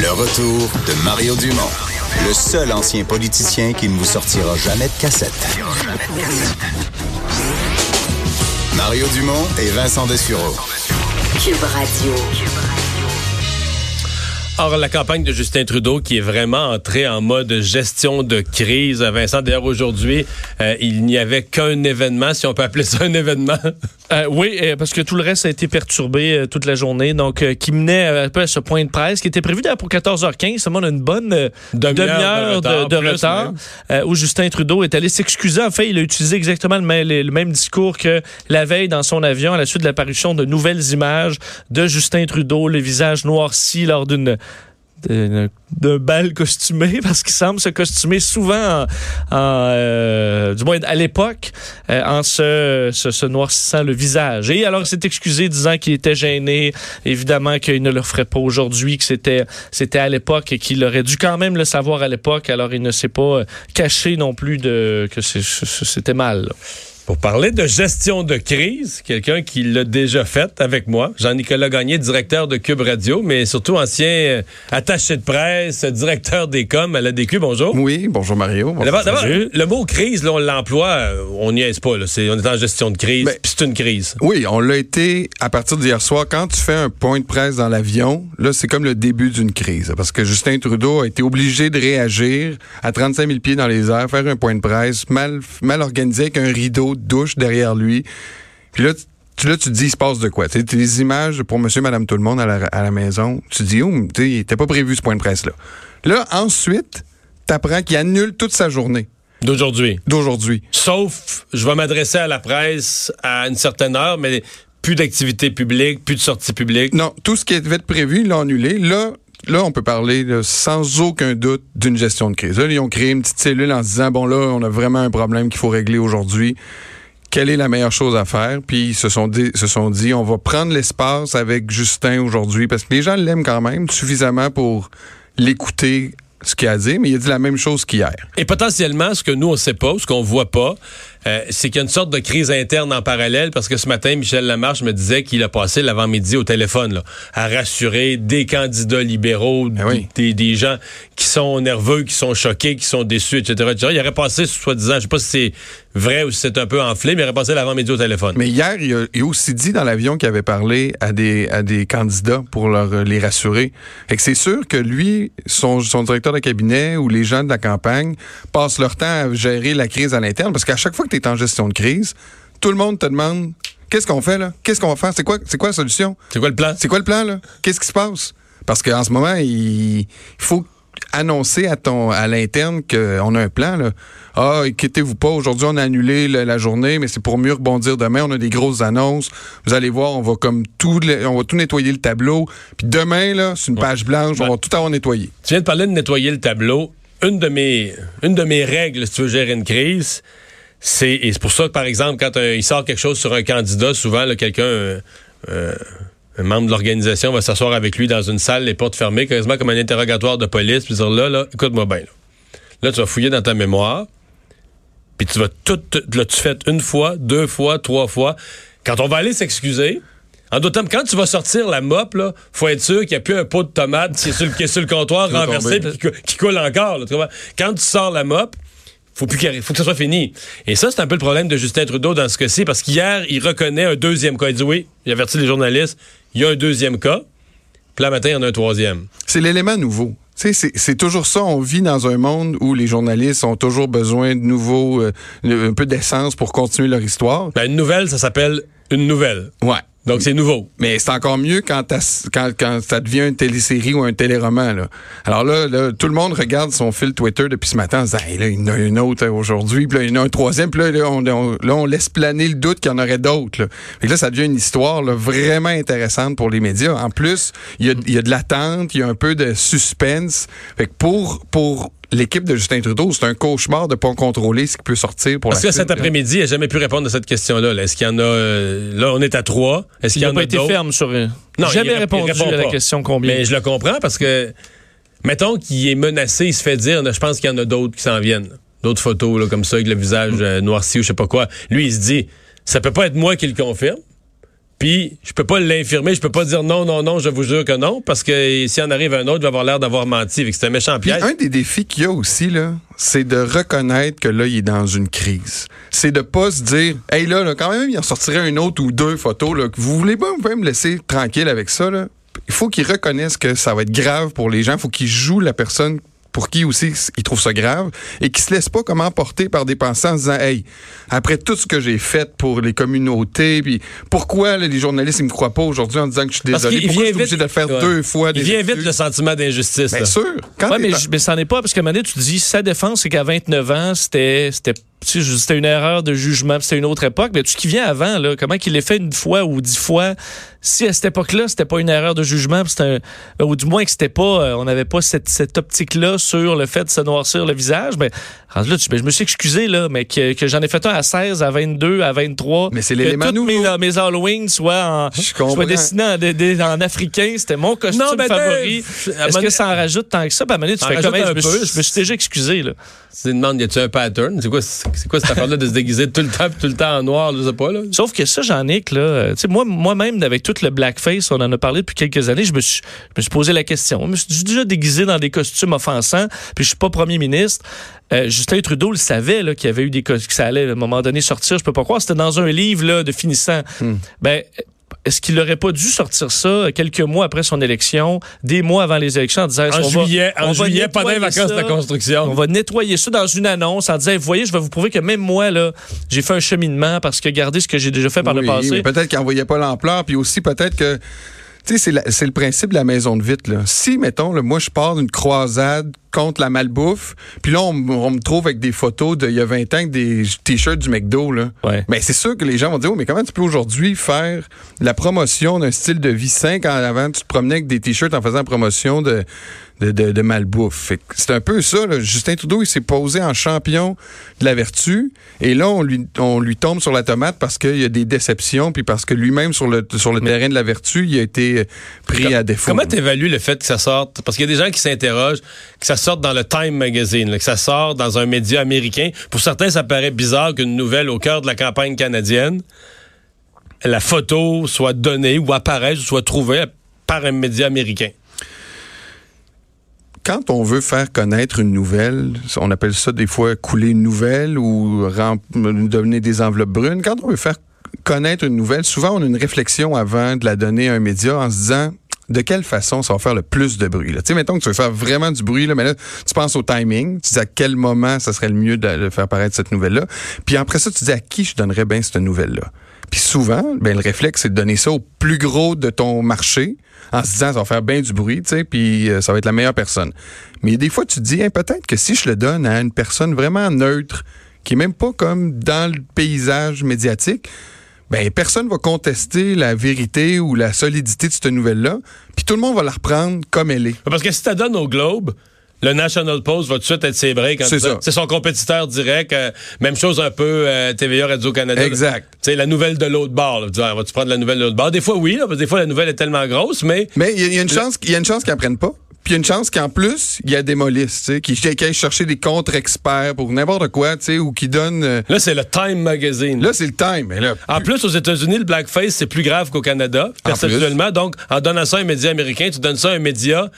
Le retour de Mario Dumont, le seul ancien politicien qui ne vous sortira jamais de cassette. Mario Dumont et Vincent Dessureau. Cube Radio. Or, la campagne de Justin Trudeau qui est vraiment entrée en mode gestion de crise. Vincent, d'ailleurs, aujourd'hui, euh, il n'y avait qu'un événement, si on peut appeler ça un événement. Euh, oui, euh, parce que tout le reste a été perturbé euh, toute la journée. Donc, qui menait un peu à ce point de presse qui était prévu d'ailleurs pour 14h15. Ça demande une bonne Demi-heure de de, de retard, euh, où Justin Trudeau est allé s'excuser. En fait, il a utilisé exactement le même, le même discours que la veille dans son avion à la suite de l'apparition de nouvelles images de Justin Trudeau, le visage noirci lors d'une d'un bal costumé parce qu'il semble se costumer souvent en, euh, du moins à l'époque euh, en se, se, se noircissant le visage. Et alors il s'est excusé disant qu'il était gêné. Évidemment qu'il ne le ferait pas aujourd'hui que c'était c'était à l'époque et qu'il aurait dû quand même le savoir à l'époque. Alors il ne s'est pas euh, caché non plus de que c'était mal là. Pour parler de gestion de crise, quelqu'un qui l'a déjà fait avec moi, Jean-Nicolas Gagné, directeur de Cube Radio, mais surtout ancien euh, attaché de presse, directeur des coms à la DQ. Bonjour. Oui, bonjour Mario. Bonjour. D'abord, le mot crise, là, on l'emploie, euh, on n'y est pas. Là, on est en gestion de crise, puis c'est une crise. Oui, on l'a été à partir d'hier soir. Quand tu fais un point de presse dans l'avion, là, c'est comme le début d'une crise. Parce que Justin Trudeau a été obligé de réagir à 35 000 pieds dans les airs, faire un point de presse mal, mal organisé avec un rideau de douche derrière lui. Puis là, tu, là, tu te dis, il se passe de quoi? Tu des images pour monsieur, madame, tout le monde à la, à la maison. Tu te dis, oh, tu il pas prévu ce point de presse-là. Là, ensuite, t'apprends qu'il annule toute sa journée D'aujourd'hui. d'aujourd'hui. Sauf, je vais m'adresser à la presse à une certaine heure, mais plus d'activité publique, plus de sorties publiques. Non, tout ce qui devait être prévu, ils l'ont annulé. Là, là, on peut parler sans aucun doute d'une gestion de crise. Là, ils ont créé une petite cellule en se disant, bon là, on a vraiment un problème qu'il faut régler aujourd'hui. Quelle est la meilleure chose à faire? Puis ils se sont dit, se sont dit on va prendre l'espace avec Justin aujourd'hui parce que les gens l'aiment quand même suffisamment pour l'écouter ce qu'il a dire, mais il a dit la même chose qu'hier. Et potentiellement, ce que nous, on sait pas, ce qu'on voit pas, euh, c'est qu'il y a une sorte de crise interne en parallèle, parce que ce matin, Michel Lamarche me disait qu'il a passé l'avant-midi au téléphone, là, à rassurer des candidats libéraux, Ben oui. des, des gens qui sont nerveux, qui sont choqués, qui sont déçus, etc. etc. Il aurait passé, soi-disant, je sais pas si c'est vrai ou si c'est un peu enflé, mais il aurait passé l'avant-midi au téléphone. Mais hier, il a, il a aussi dit dans l'avion qu'il avait parlé à des, à des candidats pour leur, euh, les rassurer. Fait que c'est sûr que lui, son, son directeur de cabinet ou les gens de la campagne passent leur temps à gérer la crise à l'interne parce qu'à chaque fois que tu es en gestion de crise, tout le monde te demande qu'est-ce qu'on fait là? Qu'est-ce qu'on va faire? C'est quoi, c'est quoi la solution? C'est quoi le plan? C'est quoi le plan, là? Qu'est-ce qui se passe? Parce qu'en ce moment, il faut annoncer à ton à l'interne qu'on a un plan. Là. Ah, inquiétez-vous pas, aujourd'hui on a annulé la journée, mais c'est pour mieux rebondir demain. On a des grosses annonces. Vous allez voir, on va comme tout on va tout nettoyer le tableau. Puis demain, là, c'est une page blanche, on va tout avoir nettoyé. Tu viens de parler de nettoyer le tableau. Une de mes, une de mes règles, si tu veux gérer une crise, c'est, et c'est pour ça que, par exemple, quand euh, il sort quelque chose sur un candidat, souvent, quelqu'un, euh, euh, un membre de l'organisation va s'asseoir avec lui dans une salle, les portes fermées, quasiment comme un interrogatoire de police, puis dire là, là, écoute-moi bien. Là. là, tu vas fouiller dans ta mémoire, puis tu vas tout, là, tu fais une fois, deux fois, trois fois. Quand on va aller s'excuser, en d'autant quand tu vas sortir la mop, là, faut être sûr qu'il n'y a plus un pot de tomate qui est sur le, qui est sur le comptoir renversé puis qui, qui coule encore. là? Quand tu sors la mop, faut plus qu'il faut que ça soit fini. Et ça, c'est un peu le problème de Justin Trudeau dans ce cas-ci, parce qu'hier, il reconnaît un deuxième cas. Il dit oui, il avertit les journalistes, il y a un deuxième cas. Puis là, matin, il y en a un troisième. C'est l'élément nouveau. Tu sais, C'est c'est toujours ça. On vit dans un monde où les journalistes ont toujours besoin de nouveaux, euh, un peu d'essence pour continuer leur histoire. Ben, une nouvelle, ça s'appelle une nouvelle. Ouais. Donc, c'est nouveau. Mais c'est encore mieux quand, ça devient une télésérie ou un téléroman. Alors là, tout le monde regarde son fil Twitter depuis ce matin en disant Hey, là, il y en a une autre aujourd'hui, puis là, il y en a un troisième, puis là, on, laisse planer le doute qu'il y en aurait d'autres. Là. Là, ça devient une histoire vraiment intéressante pour les médias. En plus, il y a, de l'attente, il y a un peu de suspense. Pour l'équipe de Justin Trudeau, c'est un cauchemar de pas contrôler ce qui peut sortir pour Parce la que cet après-midi, il n'a jamais pu répondre à cette question-là. là. Est-ce qu'il y en a. euh, là, on est à trois. Est-ce qu'il il y n'a en pas a été d'autres? ferme sur euh, Non, jamais il répondu il répond à la pas. question combien Mais je le comprends parce que, mettons qu'il est menacé, il se fait dire, je pense qu'il y en a d'autres qui s'en viennent. D'autres photos, là, comme ça, avec le visage euh, noirci ou je sais pas quoi. Lui, il se dit, ça peut pas être moi qui le confirme. Puis, je peux pas l'infirmer, je peux pas dire non, non, non, je vous jure que non, parce que s'il en arrive un autre, il va avoir l'air d'avoir menti. C'est un méchant Puis piège. un des défis qu'il y a aussi, là, c'est de reconnaître que là, il est dans une crise. C'est de pas se dire, hey là, là, quand même, il en sortirait une autre ou deux photos, là, que vous voulez pas, vous pouvez me laisser tranquille avec ça, là. Il faut qu'il reconnaisse que ça va être grave pour les gens. Il faut qu'il joue la personne pour qui aussi il trouve ça grave et qui se laisse pas comme emporter par des pensées en disant hey après tout ce que j'ai fait pour les communautés puis pourquoi là, les journalistes ils me croient pas aujourd'hui en disant que je suis désolé? pourquoi je suis obligé de le faire ouais. deux fois Il vient vite le sentiment d'injustice. Bien là. sûr quand Ouais, t'es mais, mais c'en est pas, parce qu'à un moment donné, tu te dis, sa défense, c'est qu'à 29 ans, c'était, c'était, c'était une erreur de jugement, c'était une autre époque. Mais tout ce qui vient avant, là, comment qu'il l'ait fait une fois ou dix fois, si à cette époque-là, c'était pas une erreur de jugement, un- ou du moins que c'était pas, euh, on n'avait pas cette, cette optique-là sur le fait de se noircir le visage, ben, rendu là, tu- ben, je me suis excusé, là, mais que, que j'en ai fait un à 16, à 22, à 23. Mais c'est l'élément toutes nouveau. mes, mes Halloween soient en, soient dessinés en, dé- en africain. C'était mon costume Non, ben, favori. Est-ce que ça en rajoute tant que ça? Ben, à un moment donné, tu fais rajoute comme, hey, un je, me peu. suis, je me suis déjà excusé, là. Tu te demandes, y a-tu un pattern? C'est quoi, c'est quoi cette affaire-là de se déguiser tout le temps, tout le temps en noir, je sais pas, là? Sauf que ça, j'en ai que là, euh, tu sais, moi, moi-même, avec tout le blackface, on en a parlé depuis quelques années, je me suis, je me suis posé la question. Je me suis déjà déguisé dans des costumes offensants, puis je suis pas premier ministre. Euh, Justin Trudeau le savait là, qu'il y avait eu des cos- que ça allait à un moment donné sortir. Je peux pas croire. C'était dans un livre là, de finissant. Ben, est-ce qu'il n'aurait pas dû sortir ça quelques mois après son élection, des mois avant les élections, en disant En on va- juillet, en on va juillet pendant les vacances de la construction. On va nettoyer ça dans une annonce en disant, vous voyez, je vais vous prouver que même moi, là, j'ai fait un cheminement parce que regardez ce que j'ai déjà fait par Oui, le passé. peut-être qu'il n'envoyait pas l'ampleur, puis aussi peut-être que. Tu sais, c'est le principe de la maison de vite. Là. Si, mettons, là, moi, je pars d'une croisade contre la malbouffe, puis là, on, me trouve avec des photos d'il y a 20 ans des t-shirts du McDo, là. Ouais. Ben, c'est sûr que les gens vont dire, oh, mais comment tu peux aujourd'hui faire la promotion d'un style de vie sain quand avant tu te promenais avec des t-shirts en faisant la promotion de, de, de, de malbouffe? C'est un peu ça. Là. Justin Trudeau, il s'est posé en champion de la vertu, et là, on lui, on lui tombe sur la tomate parce qu'il y a des déceptions, puis parce que lui-même, sur le, sur le terrain de la vertu, il a été euh, pris à défaut. Comment t'évalues le fait que ça sorte? Parce qu'il y a des gens qui s'interrogent, que ça sorte dans le Time Magazine, là, que ça sort dans un média américain. Pour certains, ça paraît bizarre qu'une nouvelle au cœur de la campagne canadienne, la photo soit donnée ou apparaisse ou soit trouvée par un média américain. Quand on veut faire connaître une nouvelle, on appelle ça des fois couler une nouvelle ou donner des enveloppes brunes. Quand on veut faire connaître une nouvelle, souvent on a une réflexion avant de la donner à un média en se disant de quelle façon ça va faire le plus de bruit. Tu sais, mettons que tu veux faire vraiment du bruit, là, mais là, tu penses au timing, tu dis à quel moment ça serait le mieux de faire paraître cette nouvelle-là. Puis après ça, tu dis à qui je donnerais bien cette nouvelle-là? Puis souvent, ben, le réflexe, c'est de donner ça au plus gros de ton marché en se disant ça va faire bien du bruit, tu sais, puis euh, ça va être la meilleure personne. Mais des fois, tu te dis, hein, peut-être que si je le donne à une personne vraiment neutre, qui est même pas comme dans le paysage médiatique, ben personne va contester la vérité ou la solidité de cette nouvelle-là, puis tout le monde va la reprendre comme elle est. Parce que si tu donnes au Globe, le National Post va tout de suite être ses breaks. C'est ça. C'est son compétiteur direct. euh, même chose un peu euh, TVA Radio-Canada. Exact. Tu sais, la nouvelle de l'autre bord. Tu ah, Vas-tu prendre la nouvelle de l'autre bord? Des fois, oui. là, parce que des fois, la nouvelle est tellement grosse, mais... Mais il y, a- il y a une chance, il y a une chance qu'ils apprennent pas. Puis il y a une chance qu'en plus, il y a tu sais, qui qui aillent chercher des contre-experts pour n'importe quoi, tu sais, ou qui donnent. euh, Là, c'est le Time Magazine. Là, c'est le time, mais là. En plus, aux États-Unis, le blackface, c'est plus grave qu'au Canada, En perceptuellement. Donc, en donnant ça à un média américain, tu donnes ça à un média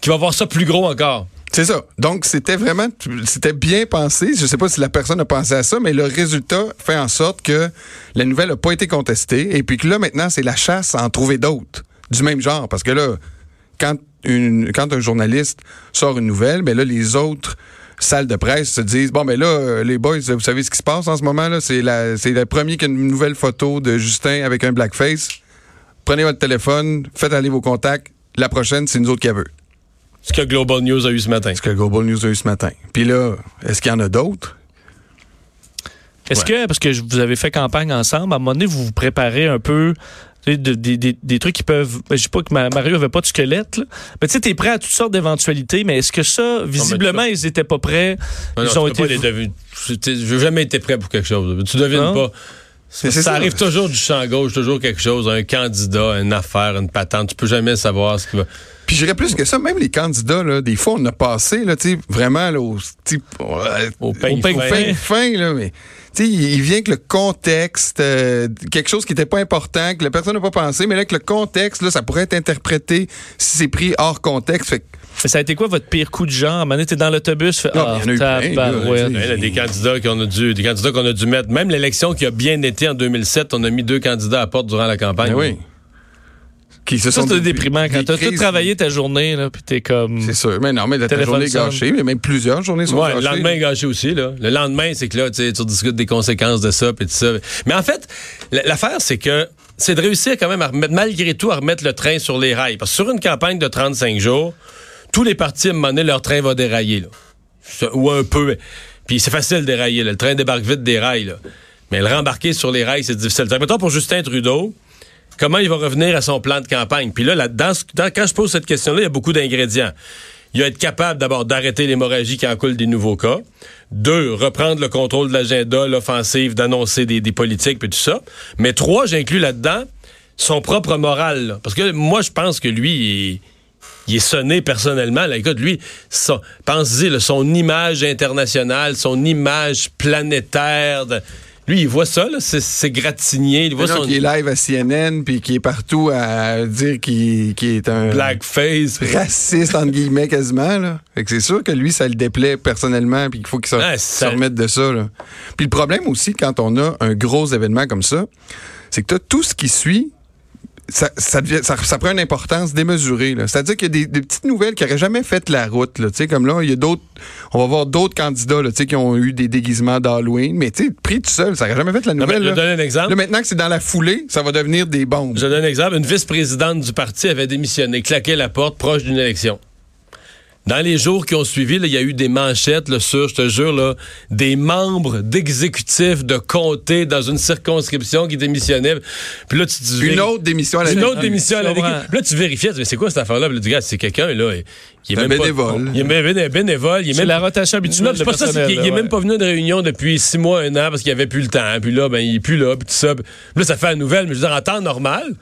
qui va voir ça plus gros encore. C'est ça. Donc, c'était vraiment, c'était bien pensé. Je sais pas si la personne a pensé à ça, mais le résultat fait en sorte que la nouvelle n'a pas été contestée. Et puis que là, maintenant, c'est la chasse à en trouver d'autres du même genre. Parce que là, quand, une, quand un journaliste sort une nouvelle, ben là, les autres salles de presse se disent, bon, ben là, euh, les boys, vous savez ce qui se passe en ce moment, là? C'est la, c'est le premier qui a une nouvelle photo de Justin avec un blackface. Prenez votre téléphone, faites aller vos contacts. La prochaine, c'est nous autres qui la veut. Ce que Global News a eu ce matin. Ce que Global News a eu ce matin. Puis là, est-ce qu'il y en a d'autres? Est-ce que, parce que vous avez fait campagne ensemble, à un moment donné, vous vous préparez un peu des- des- des trucs qui peuvent. ben, Je sais pas que Ma- Mario avait pas de squelette, là. Mais tu sais, t'es prêt à toutes sortes d'éventualités, mais est-ce que ça, visiblement, ils étaient pas prêts? Non, non, ils ont tu peux été. pas les deviner. Je n'ai jamais été prêt pour quelque chose. Tu devines Non? pas. Ça, ça. arrive toujours du champ gauche, toujours quelque chose, un candidat, une affaire, une patente. Tu peux jamais savoir ce qui va. Puis j'irais plus que ça, même les candidats, là, des fois, on a passé, là, tu sais, vraiment, là, au, tu sais, euh, Au pain au fin. pain fin, là, mais, tu sais, il, vient que le contexte, euh, quelque chose qui n'était pas important, que la personne n'a pas pensé, mais là, que le contexte, là, ça pourrait être interprété si c'est pris hors contexte. Fait que, Mais ça a été quoi votre pire coup de genre? À un moment donné, t'es dans l'autobus, fais, Non, ah, mais il y a eu plein, tabarouette. là, Il y a des candidats qu'on a dû, des candidats qu'on a dû mettre. Même l'élection qui a bien été en 2007, on a mis deux candidats à porte durant la campagne. ben oui. Qui se Ça, sont c'est déprimant quand t'as tout travaillé ta journée, là, puis t'es comme. C'est sûr. Mais non, mais ta journée gâchée, mais même plusieurs journées sont Ouais, le gâchées. lendemain est gâché aussi. Là. Le lendemain, c'est que là, tu discutes des conséquences de ça, puis tout ça. Mais en fait, l'affaire, c'est que c'est de réussir quand même, à remettre, malgré tout, à remettre le train sur les rails. Parce que sur une campagne de 35 jours, tous les partis, à un moment donné, leur train va dérailler. Là. Ou un peu. Puis c'est facile de dérailler. là. Le train débarque vite des rails. Là. Mais le rembarquer sur les rails, c'est difficile. Mettons pour Justin Trudeau, comment il va revenir à son plan de campagne? Puis là, quand je pose cette question-là, il y a beaucoup d'ingrédients. Il va être capable d'abord d'arrêter l'hémorragie qui en coule des nouveaux cas. Deux, reprendre le contrôle de l'agenda, l'offensive, d'annoncer des, politiques, puis tout ça. Mais trois, j'inclus là-dedans son propre moral. Parce que moi, je pense que lui, il est, sonné personnellement. Là. Écoute, lui, pensez-y, son image internationale, son image planétaire. de- lui, il voit ça, là, c'est, gratigné. Il voit son qui est live à CNN, puis qui est partout à dire qu'il est un blackface. raciste, entre guillemets, quasiment. Là. Fait que c'est sûr que lui, ça le déplaît personnellement, puis qu'il faut qu'il se, remette de ça. Là. Puis le problème aussi, quand on a un gros événement comme ça, c'est que t'as tout ce qui suit. Ça, ça, devient- ça, ça prend une importance démesurée. C'est-à-dire qu'il y a des, des petites nouvelles qui n'auraient jamais fait la route. Là. Tu sais, Comme là, il y a d'autres. On va voir d'autres candidats là, tu sais, qui ont eu des déguisements d'Halloween. Mais tu sais, pris tout seul, ça n'aurait jamais fait la Non, nouvelle. je donner un exemple. Là, maintenant que c'est dans la foulée, ça va devenir des bombes. Je donne un exemple. Une vice-présidente du parti avait démissionné, claqué la porte proche d'une élection. Dans les jours qui ont suivi, il y a eu des manchettes là, sur, je te jure, là, des membres d'exécutifs de comté dans une circonscription qui démissionnaient. Puis là, tu dis... Une autre démission à la Une autre démission à la. Puis là, tu vérifiais, mais c'est quoi cette affaire-là? Puis là, tu dis, Regarde, c'est quelqu'un, là, qui est C'est un même pas- bénévole. il est même béné- bénévole. Il est C'est même la rotation habituelle non, c'est pas ça, c'est qu'il il est même pas venu de réunion depuis six mois, un an, parce qu'il avait plus le temps. Puis là, ben, il est plus là, puis tout ça. Puis là, ça fait la nouvelle. Mais je veux dire, en temps normal,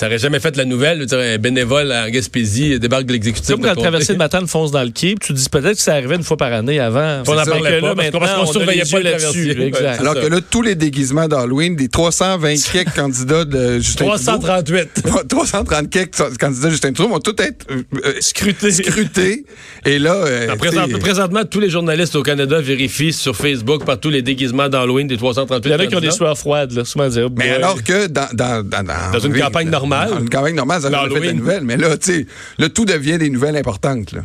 ça aurait jamais fait la nouvelle. Je veux dire, un bénévole en Gaspésie débarque de l'exécutif. C'est comme quand le traversée de Matane fonce dans le quai, puis tu dis peut-être que ça arrivait une fois par année avant. On que pas, là, maintenant, on surveillait pas le là-dessus. traversier. Alors que là, tous les déguisements d'Halloween, des 320 quelques candidats de Justin Trudeau, 338. 330 quelques candidats de Justin Trudeau vont tous être euh, euh, Scrutés. scrutés. Et là, euh, présentement, tous les journalistes au Canada vérifient sur Facebook par tous les déguisements d'Halloween des 338 Il y en a qui ont des sueurs froides, là, souvent dire. mais alors que dans, dans, dans, dans, Dans une oui, campagne normale. Dans une campagne normale, ça fait la L'Halloween. nouvelle. Mais là, tu sais, là, tout devient des nouvelles importantes. Là.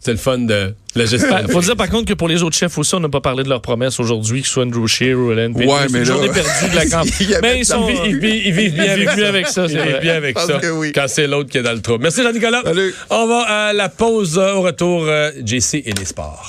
C'est le fun de la gestion. Faut dire par contre que pour les autres chefs aussi, on n'a pas parlé de leurs promesses aujourd'hui, que ce soit Andrew Scheer ou Ellen Page. Ouais, mais là- journée perdue de la campagne. Mais ils sont. Ils vivent, ils vivent bien, avec, ça. avec ça, c'est Ils vivent bien avec ça. pense que oui. Quand c'est l'autre qui est dans le trou. Merci Jean-Nicolas. Salut. On va à la pause. Au retour, euh, JC et les sports.